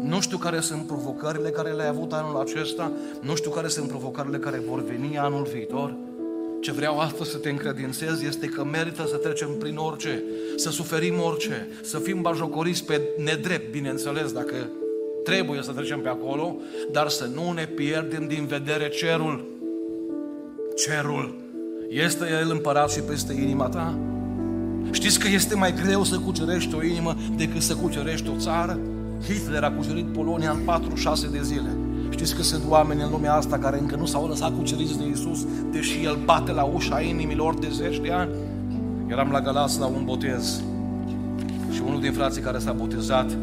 Nu știu care sunt provocările care le-ai avut anul acesta, nu știu care sunt provocările care vor veni anul viitor. Ce vreau astăzi să te încredințez este că merită să trecem prin orice, să suferim orice, să fim bajocoriți pe nedrept, bineînțeles, dacă trebuie să trecem pe acolo, dar să nu ne pierdem din vedere cerul. Cerul. Este El împărat și peste inima ta? Știți că este mai greu să cucerești o inimă decât să cucerești o țară? Hitler a cucerit Polonia în 46 de zile. Știți că sunt oameni în lumea asta care încă nu s-au lăsat cuceriți de Isus, deși El bate la ușa inimilor de zeci de ani? Eram la Galați la un botez și unul din frații care s-a botezat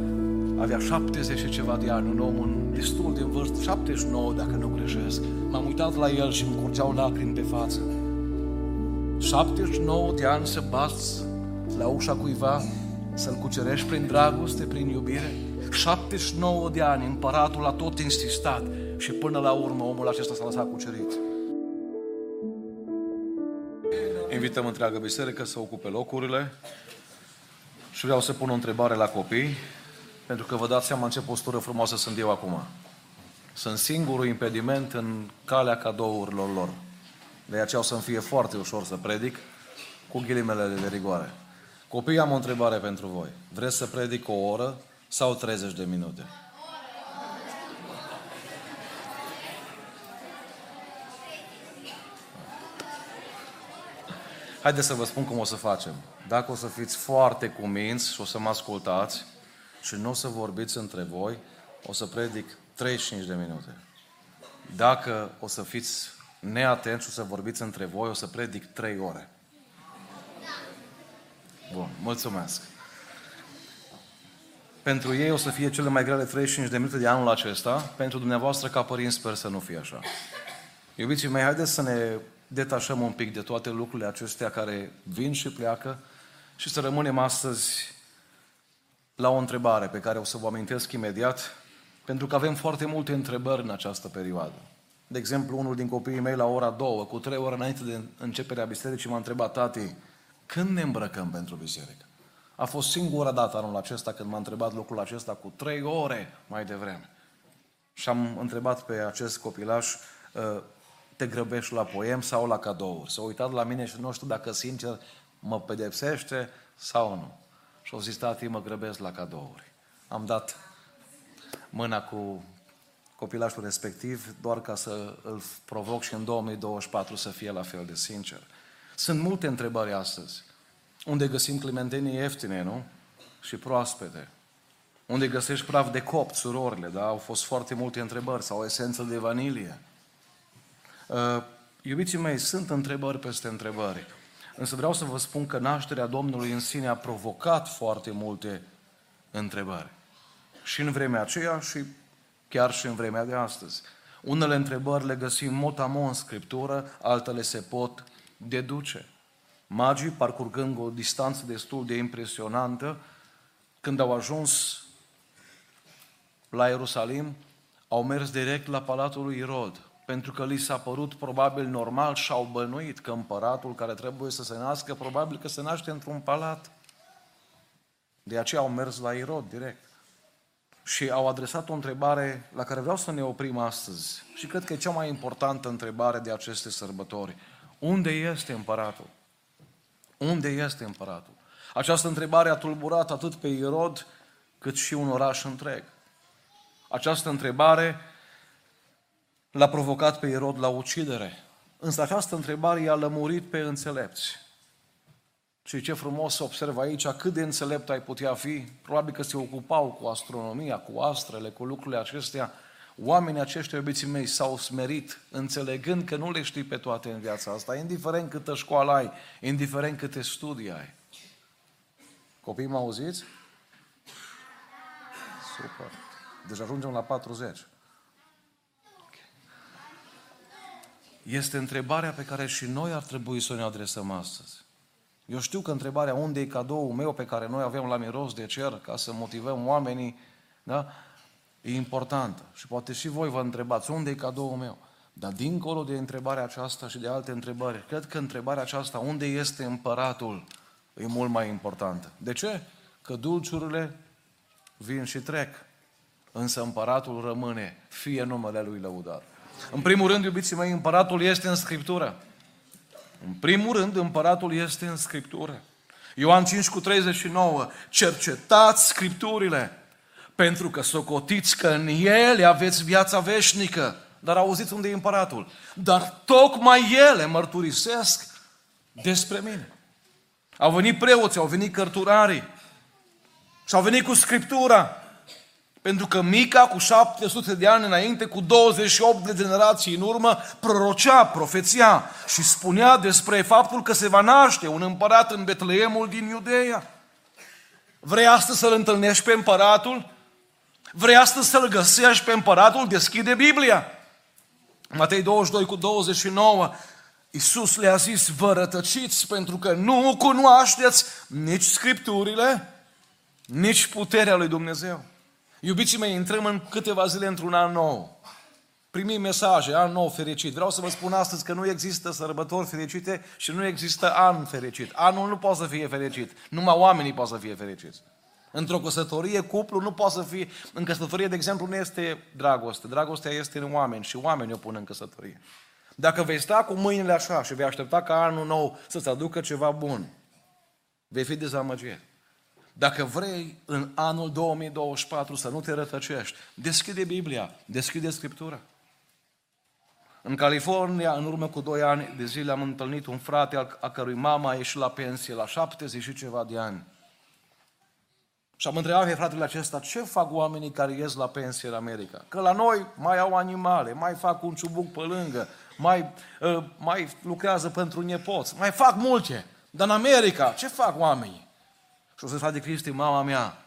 avea 70 și ceva de ani, un om în destul de vârstă, 79 dacă nu greșesc. M-am uitat la el și îmi curgeau lacrimi pe față. 79 de ani să bați la ușa cuiva, să-l cucerești prin dragoste, prin iubire. 79 de ani, împăratul a tot insistat și până la urmă omul acesta s-a lăsat cucerit. Invităm întreaga biserică să ocupe locurile și vreau să pun o întrebare la copii, pentru că vă dați seama în ce postură frumoasă sunt eu acum. Sunt singurul impediment în calea cadourilor lor. De aceea o să-mi fie foarte ușor să predic cu ghilimele de rigoare. Copii, am o întrebare pentru voi. Vreți să predic o oră sau 30 de minute? Haideți să vă spun cum o să facem. Dacă o să fiți foarte cuminți și o să mă ascultați și nu o să vorbiți între voi, o să predic 35 de minute. Dacă o să fiți neatenți și o să vorbiți între voi, o să predic 3 ore. Bun, mulțumesc. Pentru ei o să fie cele mai grele 35 de minute de anul acesta. Pentru dumneavoastră, ca părinți, sper să nu fie așa. Iubiții mei, haideți să ne detașăm un pic de toate lucrurile acestea care vin și pleacă și să rămânem astăzi la o întrebare pe care o să vă amintesc imediat, pentru că avem foarte multe întrebări în această perioadă. De exemplu, unul din copiii mei la ora două, cu trei ore înainte de începerea bisericii, m-a întrebat, tati, când ne îmbrăcăm pentru biserică? A fost singura dată anul acesta când m-a întrebat lucrul acesta cu trei ore mai devreme. Și am întrebat pe acest copilaș, ă, te grăbești la poem sau la cadouri? S-a uitat la mine și nu știu dacă sincer mă pedepsește sau nu. Și au zis, tati, mă grăbesc la cadouri. Am dat mâna cu copilașul respectiv doar ca să îl provoc și în 2024 să fie la fel de sincer. Sunt multe întrebări astăzi. Unde găsim clementenii ieftine, nu? Și proaspete. Unde găsești praf de copt, surorile, da? Au fost foarte multe întrebări. Sau esență de vanilie. Uh, iubiții mei, sunt întrebări peste întrebări. Însă vreau să vă spun că nașterea Domnului în sine a provocat foarte multe întrebări. Și în vremea aceea și chiar și în vremea de astăzi. Unele întrebări le găsim motamo în Scriptură, altele se pot deduce. Magii, parcurgând o distanță destul de impresionantă, când au ajuns la Ierusalim, au mers direct la palatul lui Irod, pentru că li s-a părut probabil normal și au bănuit că împăratul care trebuie să se nască, probabil că se naște într-un palat. De aceea au mers la Irod direct. Și au adresat o întrebare la care vreau să ne oprim astăzi. Și cred că e cea mai importantă întrebare de aceste sărbători. Unde este împăratul? Unde este împăratul? Această întrebare a tulburat atât pe Irod, cât și un oraș întreg. Această întrebare l-a provocat pe Irod la ucidere. Însă această întrebare i-a lămurit pe înțelepți. Și ce frumos să observ aici, cât de înțelept ai putea fi. Probabil că se ocupau cu astronomia, cu astrele, cu lucrurile acestea. Oamenii aceștia, iubiții mei, s-au smerit, înțelegând că nu le știi pe toate în viața asta, indiferent câtă școală ai, indiferent câte studii ai. Copiii mă auziți? Super. Deci ajungem la 40. Este întrebarea pe care și noi ar trebui să ne adresăm astăzi. Eu știu că întrebarea unde e cadoul meu pe care noi avem la miros de cer ca să motivăm oamenii, da? E importantă. Și poate și voi vă întrebați unde e cadoul meu. Dar dincolo de întrebarea aceasta și de alte întrebări, cred că întrebarea aceasta, unde este împăratul, e mult mai importantă. De ce? Că dulciurile vin și trec. însă împăratul rămâne, fie numele lui lăudat. În primul rând, iubiții mei, împăratul este în Scriptură. În primul rând, împăratul este în Scriptură. Ioan 5 cu 39, cercetați Scripturile, pentru că socotiți că în ele aveți viața veșnică. Dar auziți unde e împăratul. Dar tocmai ele mărturisesc despre mine. Au venit preoții, au venit cărturarii și au venit cu Scriptura. Pentru că Mica, cu 700 de ani înainte, cu 28 de generații în urmă, prorocea, profeția și spunea despre faptul că se va naște un împărat în Betleemul din Iudeea. Vrei astăzi să-l întâlnești pe împăratul? Vrei astăzi să-l găsești pe împăratul? Deschide Biblia. Matei 22 cu 29, Iisus le-a zis, vă rătăciți pentru că nu cunoașteți nici Scripturile, nici puterea lui Dumnezeu. Iubiții mei, intrăm în câteva zile într-un an nou. Primim mesaje, an nou fericit. Vreau să vă spun astăzi că nu există sărbători fericite și nu există an fericit. Anul nu poate să fie fericit. Numai oamenii pot să fie fericiți. Într-o căsătorie, cuplu nu poate să fie... În căsătorie, de exemplu, nu este dragoste. Dragostea este în oameni și oamenii o pun în căsătorie. Dacă vei sta cu mâinile așa și vei aștepta ca anul nou să-ți aducă ceva bun, vei fi dezamăgit. Dacă vrei în anul 2024 să nu te rătăcești, deschide Biblia, deschide Scriptura. În California, în urmă cu 2 ani de zile, am întâlnit un frate a cărui mama a ieșit la pensie la 70 și ceva de ani. Și am întrebat pe fratele acesta, ce fac oamenii care ies la pensie în America? Că la noi mai au animale, mai fac un ciubuc pe lângă, mai, uh, mai lucrează pentru nepoți, mai fac multe. Dar în America, ce fac oamenii? Și o să frate Cristi, mama mea,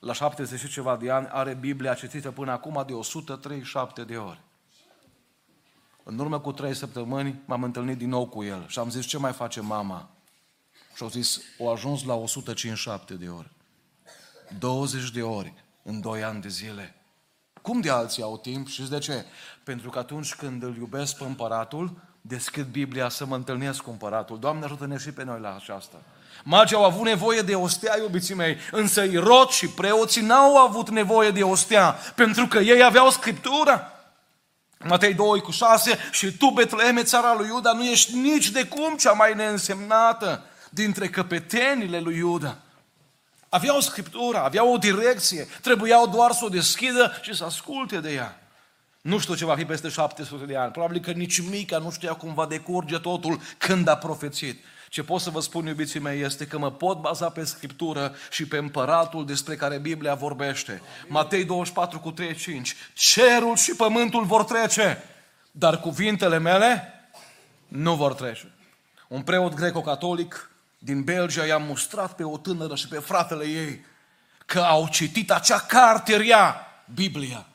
la 70 și ceva de ani, are Biblia citită până acum de 137 de ori. În urmă cu trei săptămâni m-am întâlnit din nou cu el și am zis, ce mai face mama? Și au zis, o ajuns la 157 de ori. 20 de ori în 2 ani de zile. Cum de alții au timp? Și de ce? Pentru că atunci când îl iubesc pe împăratul, deschid Biblia să mă întâlnesc cu împăratul. Doamne, ajută-ne și pe noi la aceasta. Magii au avut nevoie de ostea, iubiții mei, însă Irod și preoții n-au avut nevoie de ostea, pentru că ei aveau Scriptura. Matei 2 cu 6, și tu, Betleheme, țara lui Iuda, nu ești nici de cum cea mai neînsemnată dintre căpetenile lui Iuda. Aveau Scriptura, aveau o direcție, trebuiau doar să o deschidă și să asculte de ea. Nu știu ce va fi peste 700 de ani. Probabil că nici Mica nu știa cum va decurge totul când a profețit. Ce pot să vă spun, iubiții mei, este că mă pot baza pe Scriptură și pe împăratul despre care Biblia vorbește. Matei 24 cu 35. Cerul și pământul vor trece, dar cuvintele mele nu vor trece. Un preot greco-catolic din Belgia i-a mustrat pe o tânără și pe fratele ei că au citit acea carte rea, Biblia.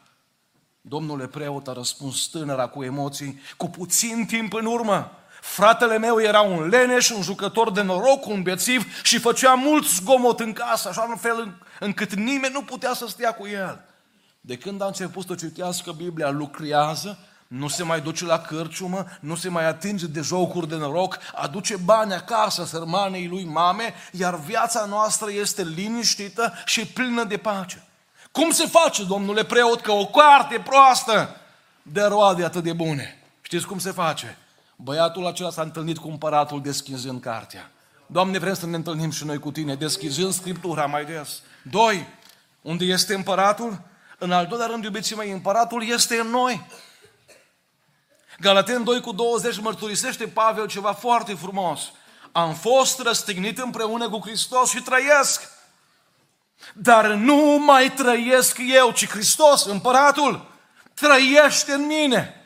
Domnule preot a răspuns tânăra cu emoții, cu puțin timp în urmă. Fratele meu era un leneș, un jucător de noroc, un bețiv și făcea mult zgomot în casă, așa în fel încât nimeni nu putea să stea cu el. De când a început să citească Biblia, lucrează, nu se mai duce la cărciumă, nu se mai atinge de jocuri de noroc, aduce bani acasă sărmanei lui mame, iar viața noastră este liniștită și plină de pace. Cum se face, domnule preot, că o carte proastă de roade atât de bune? Știți cum se face? Băiatul acela s-a întâlnit cu împăratul deschizând cartea. Doamne, vrem să ne întâlnim și noi cu tine, deschizând Scriptura mai des. Doi, unde este împăratul? În al doilea rând, iubiții mei, împăratul este în noi. Galaten 2 cu 20 mărturisește Pavel ceva foarte frumos. Am fost răstignit împreună cu Hristos și trăiesc. Dar nu mai trăiesc eu, ci Hristos, împăratul, trăiește în mine.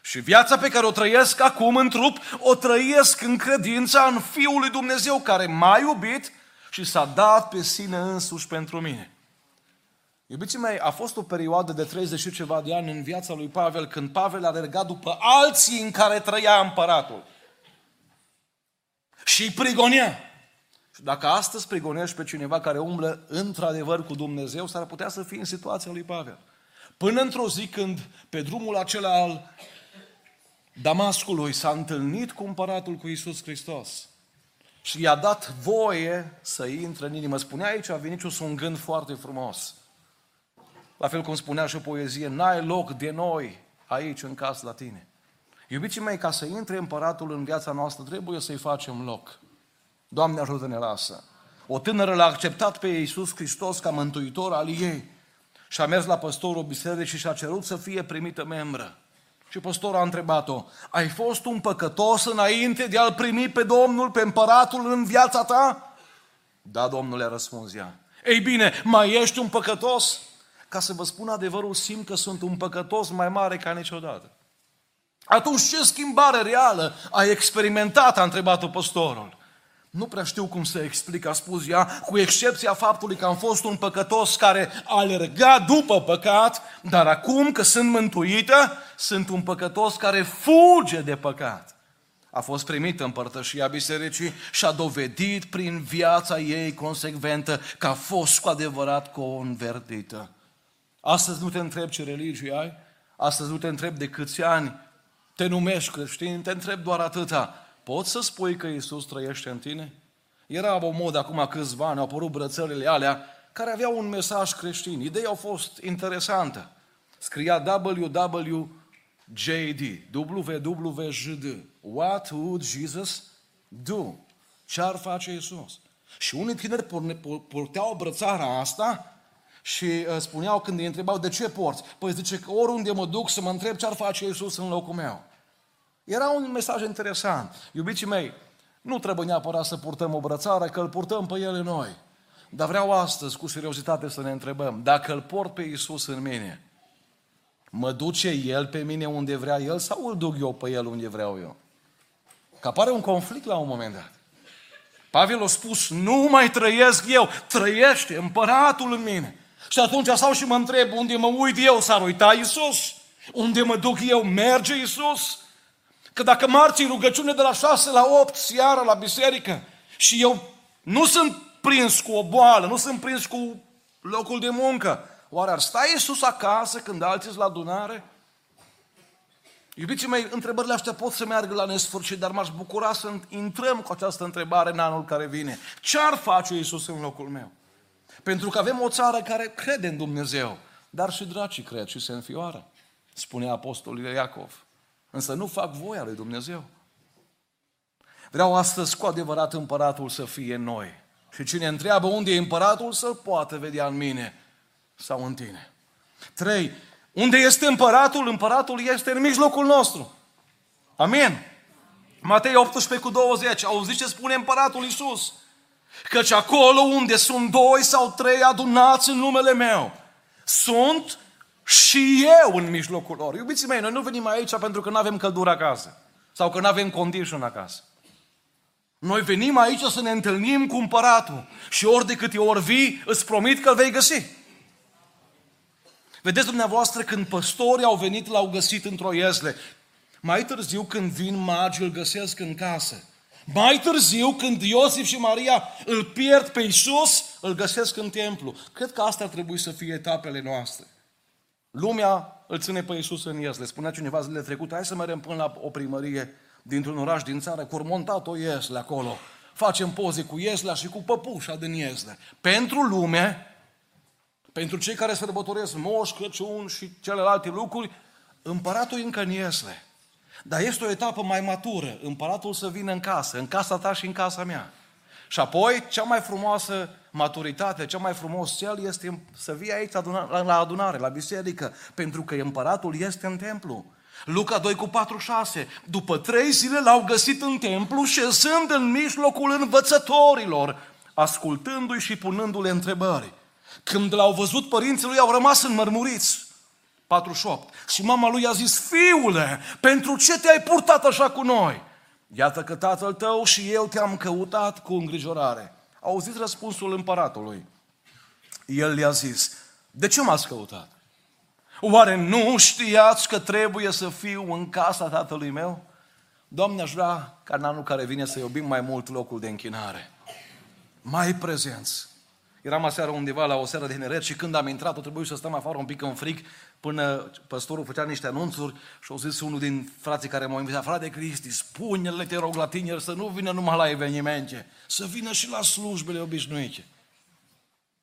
Și viața pe care o trăiesc acum în trup, o trăiesc în credința în Fiul lui Dumnezeu care m-a iubit și s-a dat pe sine însuși pentru mine. Iubiții mei, a fost o perioadă de 30 și ceva de ani în viața lui Pavel, când Pavel a alergat după alții în care trăia împăratul. Și îi prigonea. Și dacă astăzi prigonești pe cineva care umblă într-adevăr cu Dumnezeu, s-ar putea să fie în situația lui Pavel. Până într-o zi când pe drumul acela al Damascului s-a întâlnit cu împăratul cu Isus Hristos și i-a dat voie să intre în inimă. Spunea aici, a venit un gând foarte frumos. La fel cum spunea și o poezie, n-ai loc de noi aici în casă la tine. Iubiții mei, ca să intre împăratul în viața noastră, trebuie să-i facem loc. Doamne ajută-ne lasă. O tânără l-a acceptat pe Iisus Hristos ca mântuitor al ei și a mers la păstorul bisericii și a cerut să fie primită membră. Și păstorul a întrebat-o, ai fost un păcătos înainte de a-L primi pe Domnul, pe împăratul în viața ta? Da, Domnule, a răspuns ea. Ei bine, mai ești un păcătos? Ca să vă spun adevărul, simt că sunt un păcătos mai mare ca niciodată. Atunci ce schimbare reală ai experimentat, a întrebat-o păstorul. Nu prea știu cum să explic, a spus ea, cu excepția faptului că am fost un păcătos care alerga după păcat, dar acum că sunt mântuită, sunt un păcătos care fuge de păcat. A fost primită în părtășia bisericii și a dovedit prin viața ei consecventă că a fost cu adevărat convertită. Astăzi nu te întreb ce religie ai, astăzi nu te întreb de câți ani te numești creștin, te întreb doar atâta. Poți să spui că Isus trăiește în tine? Era o modă acum câțiva ani, au apărut brățările alea care aveau un mesaj creștin. Ideea au fost interesantă. Scria WWJD, WWJD. What would Jesus do? Ce ar face Isus? Și unii tineri purteau brățara asta și uh, spuneau când îi întrebau de ce porți? Păi zice că oriunde mă duc să mă întreb ce ar face Iisus în locul meu. Era un mesaj interesant. Iubiții mei, nu trebuie neapărat să purtăm o brățară, că îl purtăm pe ele noi. Dar vreau astăzi, cu seriozitate, să ne întrebăm, dacă îl port pe Iisus în mine, mă duce El pe mine unde vrea El sau îl duc eu pe El unde vreau eu? Că apare un conflict la un moment dat. Pavel a spus, nu mai trăiesc eu, trăiește împăratul în mine. Și atunci stau și mă întreb, unde mă uit eu, s-ar uita Iisus? Unde mă duc eu, merge Iisus? Că dacă marții rugăciune de la 6 la 8 seara la biserică și eu nu sunt prins cu o boală, nu sunt prins cu locul de muncă, oare ar sta Iisus acasă când alții la adunare? Iubiții mei, întrebările astea pot să meargă la nesfârșit, dar m-aș bucura să intrăm cu această întrebare în anul care vine. Ce ar face Iisus în locul meu? Pentru că avem o țară care crede în Dumnezeu, dar și dracii cred și se înfioară, spune apostolul Iacov. Însă nu fac voia lui Dumnezeu. Vreau astăzi cu adevărat împăratul să fie noi. Și cine întreabă unde e împăratul, să poată vedea în mine sau în tine. Trei. Unde este împăratul? Împăratul este în mijlocul nostru. Amin. Matei 18 cu 20. Auziți ce spune împăratul Iisus? Căci acolo unde sunt doi sau trei adunați în numele meu, sunt și eu în mijlocul lor. Iubiții mei, noi nu venim aici pentru că nu avem căldură acasă sau că nu avem condition acasă. Noi venim aici să ne întâlnim cu împăratul și ori de câte ori vii, îți promit că îl vei găsi. Vedeți dumneavoastră când păstorii au venit, l-au găsit într-o iezle. Mai târziu când vin magi, îl găsesc în casă. Mai târziu, când Iosif și Maria îl pierd pe Iisus, îl găsesc în templu. Cred că astea ar trebui să fie etapele noastre. Lumea îl ține pe Iisus în iesle. Spunea cineva zilele trecute, hai să mergem până la o primărie dintr-un oraș din țară, cu montat o iesle acolo. Facem poze cu ieslea și cu păpușa din iesle. Pentru lume, pentru cei care sărbătoresc Moș, Crăciun și celelalte lucruri, împăratul e încă în iesle. Dar este o etapă mai matură. Împăratul să vină în casă, în casa ta și în casa mea. Și apoi, cea mai frumoasă maturitate, cea mai frumos cel este să vii aici la adunare, la biserică, pentru că împăratul este în templu. Luca 2 cu 4, 6. După trei zile l-au găsit în templu, șezând în mijlocul învățătorilor, ascultându-i și punându-le întrebări. Când l-au văzut părinții lui, au rămas înmărmuriți. 48. Și mama lui a zis, fiule, pentru ce te-ai purtat așa cu noi? Iată că tatăl tău și eu te-am căutat cu îngrijorare. Auziți răspunsul împăratului. El le-a zis, de ce m-ați căutat? Oare nu știați că trebuie să fiu în casa tatălui meu? Doamne, aș vrea ca în anul care vine să iubim mai mult locul de închinare. Mai prezenți. Eram aseară undeva la o seară de tineret și când am intrat, o trebuie să stăm afară un pic în frig până păstorul făcea niște anunțuri și au zis unul din frații care m-au invitat, frate Cristi, spune-le, te rog, la tineri să nu vină numai la evenimente, să vină și la slujbele obișnuite.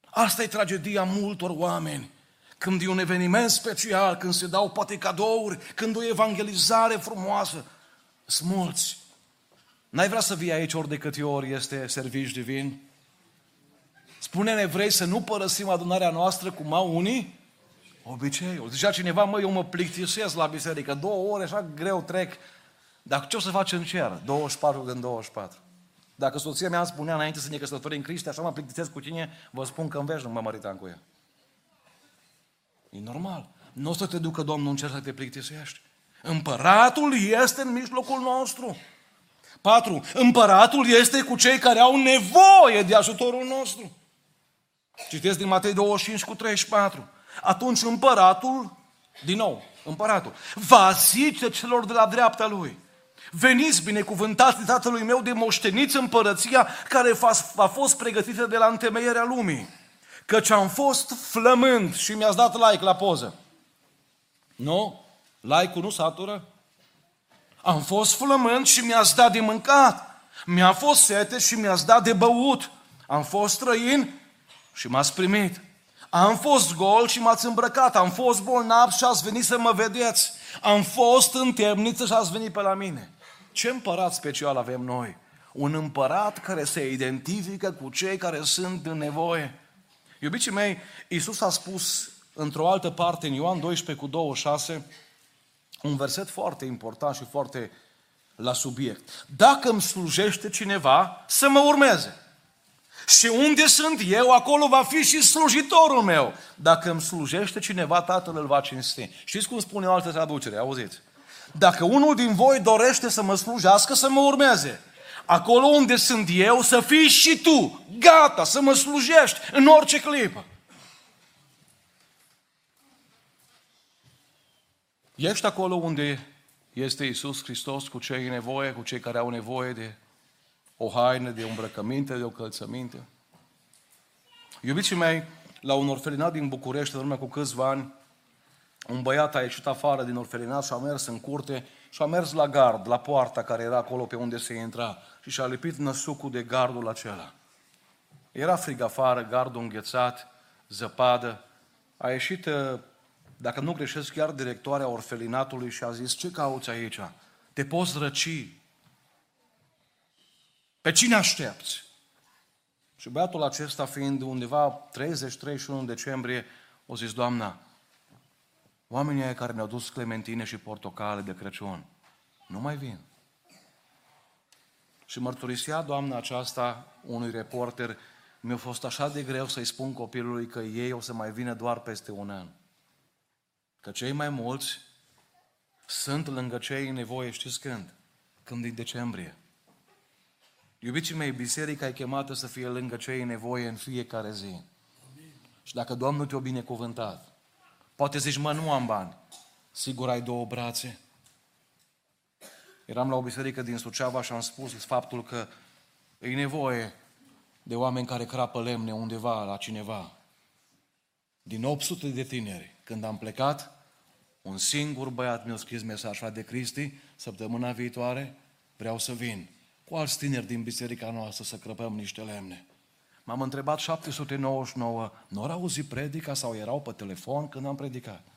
Asta e tragedia multor oameni când e un eveniment special, când se dau poate cadouri, când o evangelizare frumoasă. Sunt mulți. N-ai vrea să vii aici ori de câte ori este servici divin? Spune-ne, vrei să nu părăsim adunarea noastră cum au unii? Obiceiul. Zicea cineva, mă, eu mă plictisesc la biserică, două ore, așa greu trec. Dar ce o să faci în cer? 24 din 24. Dacă soția mea îmi spunea înainte să ne căsătorim în Cristi, așa mă plictisesc cu tine, vă spun că în veci nu mă măritam cu ea. E normal. Nu o să te ducă Domnul în cer să te plictisești. Împăratul este în mijlocul nostru. Patru. Împăratul este cu cei care au nevoie de ajutorul nostru. Citesc din Matei 25 cu 34. Atunci împăratul, din nou, împăratul, va zice celor de la dreapta lui, Veniți binecuvântați de Tatălui meu de moșteniți împărăția care a fost pregătită de la întemeierea lumii. Căci am fost flămând și mi-ați dat like la poză. Nu? Like-ul nu satură? Am fost flămând și mi-ați dat de mâncat. Mi-a fost sete și mi-ați dat de băut. Am fost străin și m-ați primit. Am fost gol și m-ați îmbrăcat. Am fost bolnav și ați venit să mă vedeți. Am fost în temniță și ați venit pe la mine. Ce împărat special avem noi? Un împărat care se identifică cu cei care sunt în nevoie. Iubiții mei, Iisus a spus într-o altă parte, în Ioan 12 cu 26, un verset foarte important și foarte la subiect. Dacă îmi slujește cineva, să mă urmeze. Și unde sunt eu, acolo va fi și slujitorul meu. Dacă îmi slujește cineva, Tatăl îl va cinsti. Știți cum spune o altă traducere? Auziți? Dacă unul din voi dorește să mă slujească, să mă urmeze. Acolo unde sunt eu, să fii și tu, gata, să mă slujești în orice clipă. Ești acolo unde este Isus Hristos cu cei în nevoie, cu cei care au nevoie de o haină, de o îmbrăcăminte, de o călțăminte. Iubiții mei, la un orfelinat din București, în urmă cu câțiva ani, un băiat a ieșit afară din orfelinat și a mers în curte și a mers la gard, la poarta care era acolo pe unde se intra și și-a lipit năsucul de gardul acela. Era frig afară, gardul înghețat, zăpadă. A ieșit, ă, dacă nu greșesc, chiar directoarea orfelinatului și a zis, ce cauți aici? Te poți răci. Pe cine aștepți? Și băiatul acesta fiind undeva 30-31 decembrie, o zis, Doamna, Oamenii aia care ne-au dus clementine și portocale de Crăciun nu mai vin. Și mărturisea doamna aceasta unui reporter, mi-a fost așa de greu să-i spun copilului că ei o să mai vină doar peste un an. Că cei mai mulți sunt lângă cei în nevoie, știți când? Când din decembrie. Iubiții mei, biserica e chemată să fie lângă cei în nevoie în fiecare zi. Și dacă Domnul te-a binecuvântat, Poate zici, mă, nu am bani. Sigur ai două brațe. Eram la o biserică din Suceava și am spus faptul că e nevoie de oameni care crapă lemne undeva la cineva. Din 800 de tineri, când am plecat, un singur băiat mi-a scris mesajul de Cristi, săptămâna viitoare vreau să vin cu alți tineri din biserica noastră să crăpăm niște lemne. M-am întrebat 799, nu au auzit predica sau erau pe telefon când am predicat?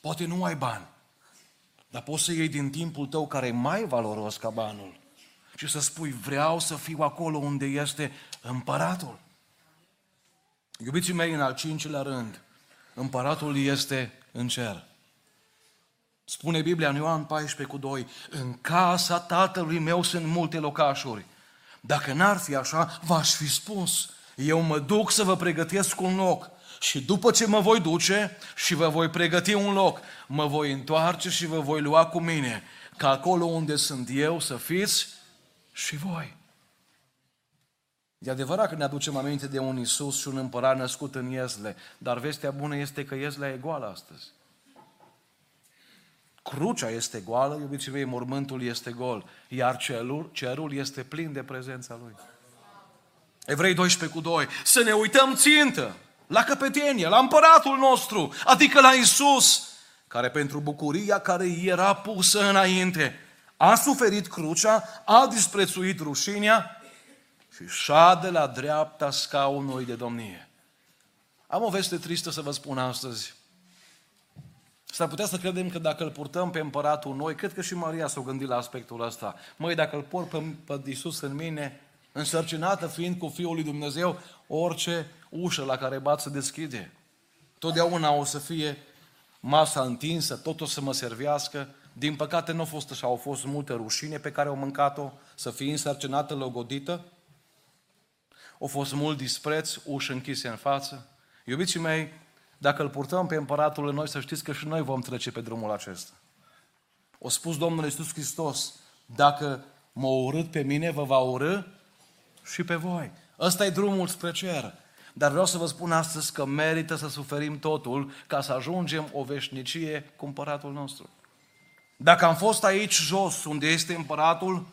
Poate nu ai bani, dar poți să iei din timpul tău care e mai valoros ca banul și să spui, vreau să fiu acolo unde este împăratul. Iubiții mei, în al cincilea rând, împăratul este în cer. Spune Biblia în Ioan 14 cu 2, în casa tatălui meu sunt multe locașuri. Dacă n-ar fi așa, v-aș fi spus. Eu mă duc să vă pregătesc un loc. Și după ce mă voi duce și vă voi pregăti un loc, mă voi întoarce și vă voi lua cu mine, ca acolo unde sunt eu să fiți și voi. E adevărat că ne aducem aminte de un Isus și un împărat născut în Iezle, dar vestea bună este că Iezlea e goală astăzi. Crucea este goală, iubiții mei, mormântul este gol, iar cerul, cerul este plin de prezența Lui. Evrei 12 cu 2. Să ne uităm țintă la căpetenie, la împăratul nostru, adică la Isus, care pentru bucuria care era pusă înainte, a suferit crucea, a disprețuit rușinea și șade la dreapta scaunului de domnie. Am o veste tristă să vă spun astăzi. S-ar putea să credem că dacă îl purtăm pe împăratul noi, cred că și Maria s-a gândit la aspectul ăsta. Măi, dacă îl port pe, pe Iisus în mine, însărcinată fiind cu Fiul lui Dumnezeu, orice ușă la care bat să deschide. Totdeauna o să fie masa întinsă, tot o să mă servească. Din păcate nu a fost așa, au fost multe rușine pe care au mâncat-o, să fie însărcinată, logodită. Au fost mult dispreț, uși închise în față. Iubiții mei, dacă îl purtăm pe împăratul în noi, să știți că și noi vom trece pe drumul acesta. O spus Domnul Iisus Hristos, dacă mă urât pe mine, vă va urâ și pe voi. Ăsta e drumul spre cer. Dar vreau să vă spun astăzi că merită să suferim totul ca să ajungem o veșnicie cu împăratul nostru. Dacă am fost aici jos, unde este împăratul,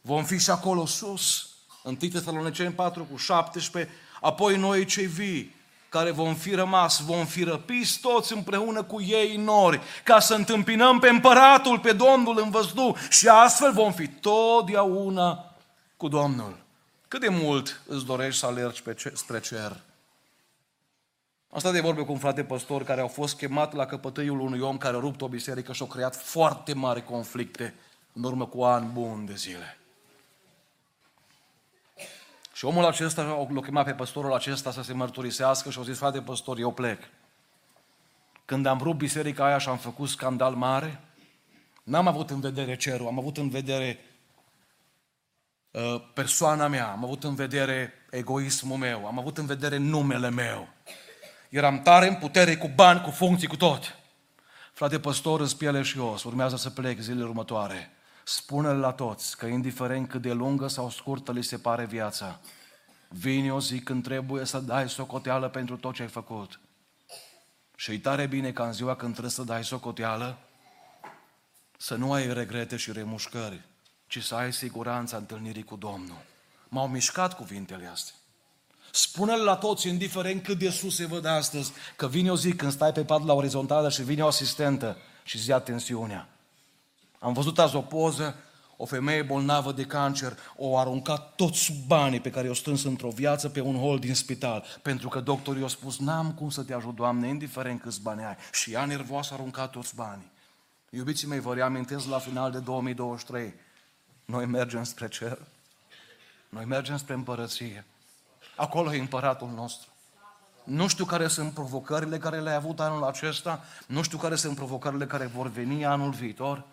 vom fi și acolo sus. 1 Tesaloniceni 4 cu 17, apoi noi cei vii, care vom fi rămas, vom fi răpiți toți împreună cu ei în nori, ca să întâmpinăm pe împăratul, pe Domnul în văzdu și astfel vom fi totdeauna cu Domnul. Cât de mult îți dorești să alergi pe ce, spre cer? Am stat de vorbe cu un frate păstor care au fost chemat la căpătâiul unui om care a rupt o biserică și a creat foarte mari conflicte în urmă cu ani buni de zile. Și omul acesta l-a chemat pe păstorul acesta să se mărturisească și a zis, frate păstor, eu plec. Când am rupt biserica aia și am făcut scandal mare, n-am avut în vedere cerul, am avut în vedere uh, persoana mea, am avut în vedere egoismul meu, am avut în vedere numele meu. Eram tare în putere, cu bani, cu funcții, cu tot. Frate păstor, îți piele și os, urmează să plec zilele următoare. Spune-le la toți că indiferent cât de lungă sau scurtă li se pare viața, vine o zi când trebuie să dai socoteală pentru tot ce ai făcut. Și e tare bine ca în ziua când trebuie să dai socoteală, să nu ai regrete și remușcări, ci să ai siguranța întâlnirii cu Domnul. M-au mișcat cuvintele astea. Spune-le la toți, indiferent cât de sus se văd astăzi, că vine o zi când stai pe pat la orizontală și vine o asistentă și îți ia tensiunea. Am văzut azi o poză, o femeie bolnavă de cancer, o aruncat toți banii pe care i-o strâns într-o viață pe un hol din spital, pentru că doctorii i-au spus, n-am cum să te ajut, Doamne, indiferent câți bani ai. Și ea nervoasă a aruncat toți banii. Iubiții mei, vă reamintesc la final de 2023, noi mergem spre cer, noi mergem spre împărăție. Acolo e împăratul nostru. Nu știu care sunt provocările care le-ai avut anul acesta, nu știu care sunt provocările care vor veni anul viitor,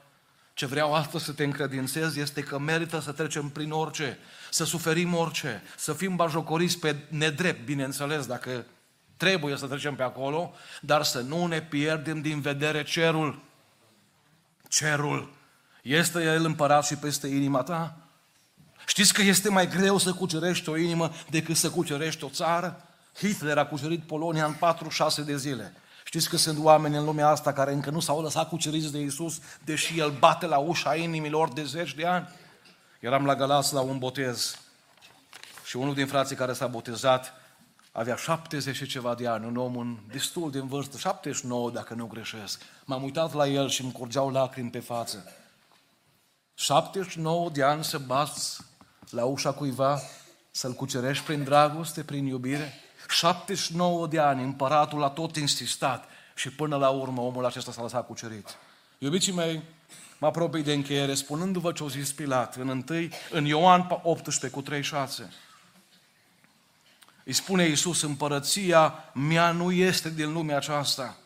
ce vreau astăzi să te încredințez este că merită să trecem prin orice, să suferim orice, să fim bajocoriți pe nedrept, bineînțeles, dacă trebuie să trecem pe acolo, dar să nu ne pierdem din vedere cerul. Cerul. Este El împărat și peste inima ta? Știți că este mai greu să cucerești o inimă decât să cucerești o țară? Hitler a cucerit Polonia în 46 de zile. Știți că sunt oameni în lumea asta care încă nu s-au lăsat cuceriți de Isus, deși El bate la ușa inimilor de zeci de ani? Eram la Galați la un botez și unul din frații care s-a botezat avea 70 și ceva de ani, un om în destul de în vârstă, 79 dacă nu greșesc. M-am uitat la el și îmi curgeau lacrimi pe față. 79 de ani să bați la ușa cuiva, să-l cucerești prin dragoste, prin iubire? 79 de ani, împăratul a tot insistat și până la urmă omul acesta s-a lăsat cucerit. Iubiții mei, mă apropii de încheiere spunându-vă ce o zis Pilat în, întâi, în Ioan 18 cu 36. Îi spune Iisus, împărăția mea nu este din lumea aceasta.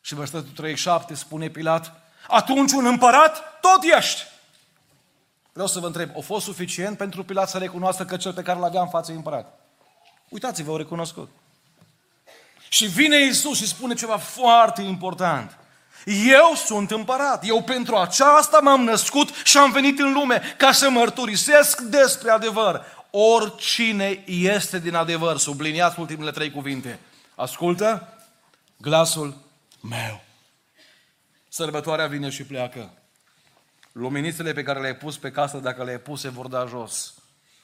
Și versetul 37 spune Pilat, atunci un împărat tot ești. Vreau să vă întreb, a fost suficient pentru Pilat să recunoască că cel pe care l-avea în față e împărat? Uitați-vă, au recunoscut. Și vine Isus și spune ceva foarte important. Eu sunt împărat. Eu pentru aceasta m-am născut și am venit în lume ca să mărturisesc despre adevăr. Oricine este din adevăr, subliniați ultimele trei cuvinte. Ascultă glasul meu. Sărbătoarea vine și pleacă. Luminițele pe care le-ai pus pe casă, dacă le-ai pus, se vor da jos.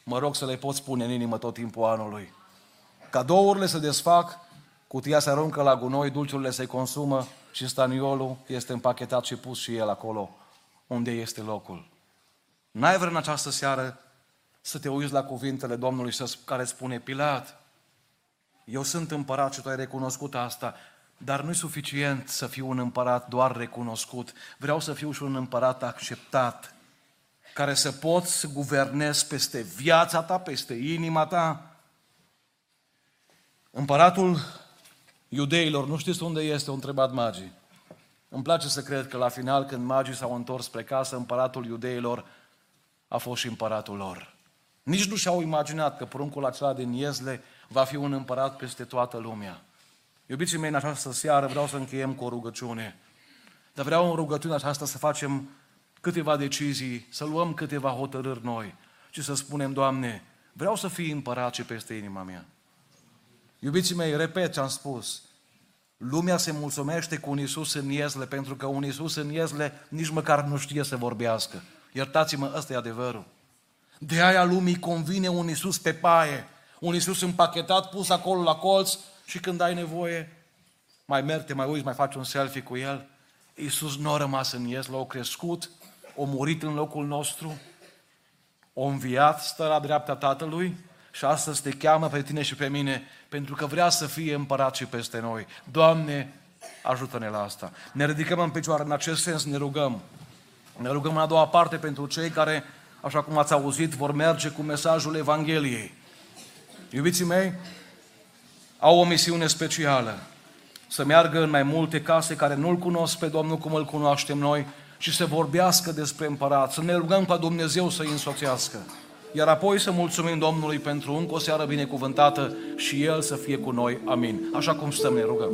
Mă rog să le poți pune în inimă tot timpul anului. Cadourile se desfac, cutia se aruncă la gunoi, dulciurile se consumă și staniolul este împachetat și pus și el acolo unde este locul. N-ai vrea în această seară să te uiți la cuvintele Domnului care spune Pilat, Eu sunt împărat și tu ai recunoscut asta, dar nu e suficient să fiu un împărat doar recunoscut. Vreau să fiu și un împărat acceptat, care să pot să guvernez peste viața ta, peste inima ta. Împăratul iudeilor, nu știți unde este, au întrebat magii. Îmi place să cred că la final, când magii s-au întors spre casă, împăratul iudeilor a fost și împăratul lor. Nici nu și-au imaginat că pruncul acela din Iezle va fi un împărat peste toată lumea. Iubiții mei, în această seară vreau să încheiem cu o rugăciune. Dar vreau în rugăciunea aceasta să facem câteva decizii, să luăm câteva hotărâri noi și să spunem, Doamne, vreau să fii împărat și peste inima mea. Iubiții mei, repet ce am spus, lumea se mulțumește cu un Iisus în Iezle, pentru că un Iisus în Iezle nici măcar nu știe să vorbească. Iertați-mă, ăsta e adevărul. De aia lumii convine un Iisus pe paie, un Iisus împachetat, pus acolo la colț și când ai nevoie, mai mergi, mai uiți, mai faci un selfie cu El. Iisus nu a rămas în ies, l-a crescut, a murit în locul nostru, a înviat, stă la dreapta Tatălui și astăzi te cheamă pe tine și pe mine pentru că vrea să fie împărat și peste noi. Doamne, ajută-ne la asta. Ne ridicăm în picioare, în acest sens ne rugăm. Ne rugăm în a doua parte pentru cei care, așa cum ați auzit, vor merge cu mesajul Evangheliei. Iubiții mei, au o misiune specială. Să meargă în mai multe case care nu-L cunosc pe Domnul cum îl cunoaștem noi și să vorbească despre împărat, să ne rugăm ca Dumnezeu să-i însoțească. Iar apoi să mulțumim Domnului pentru încă o seară binecuvântată și El să fie cu noi. Amin. Așa cum stăm, ne rugăm.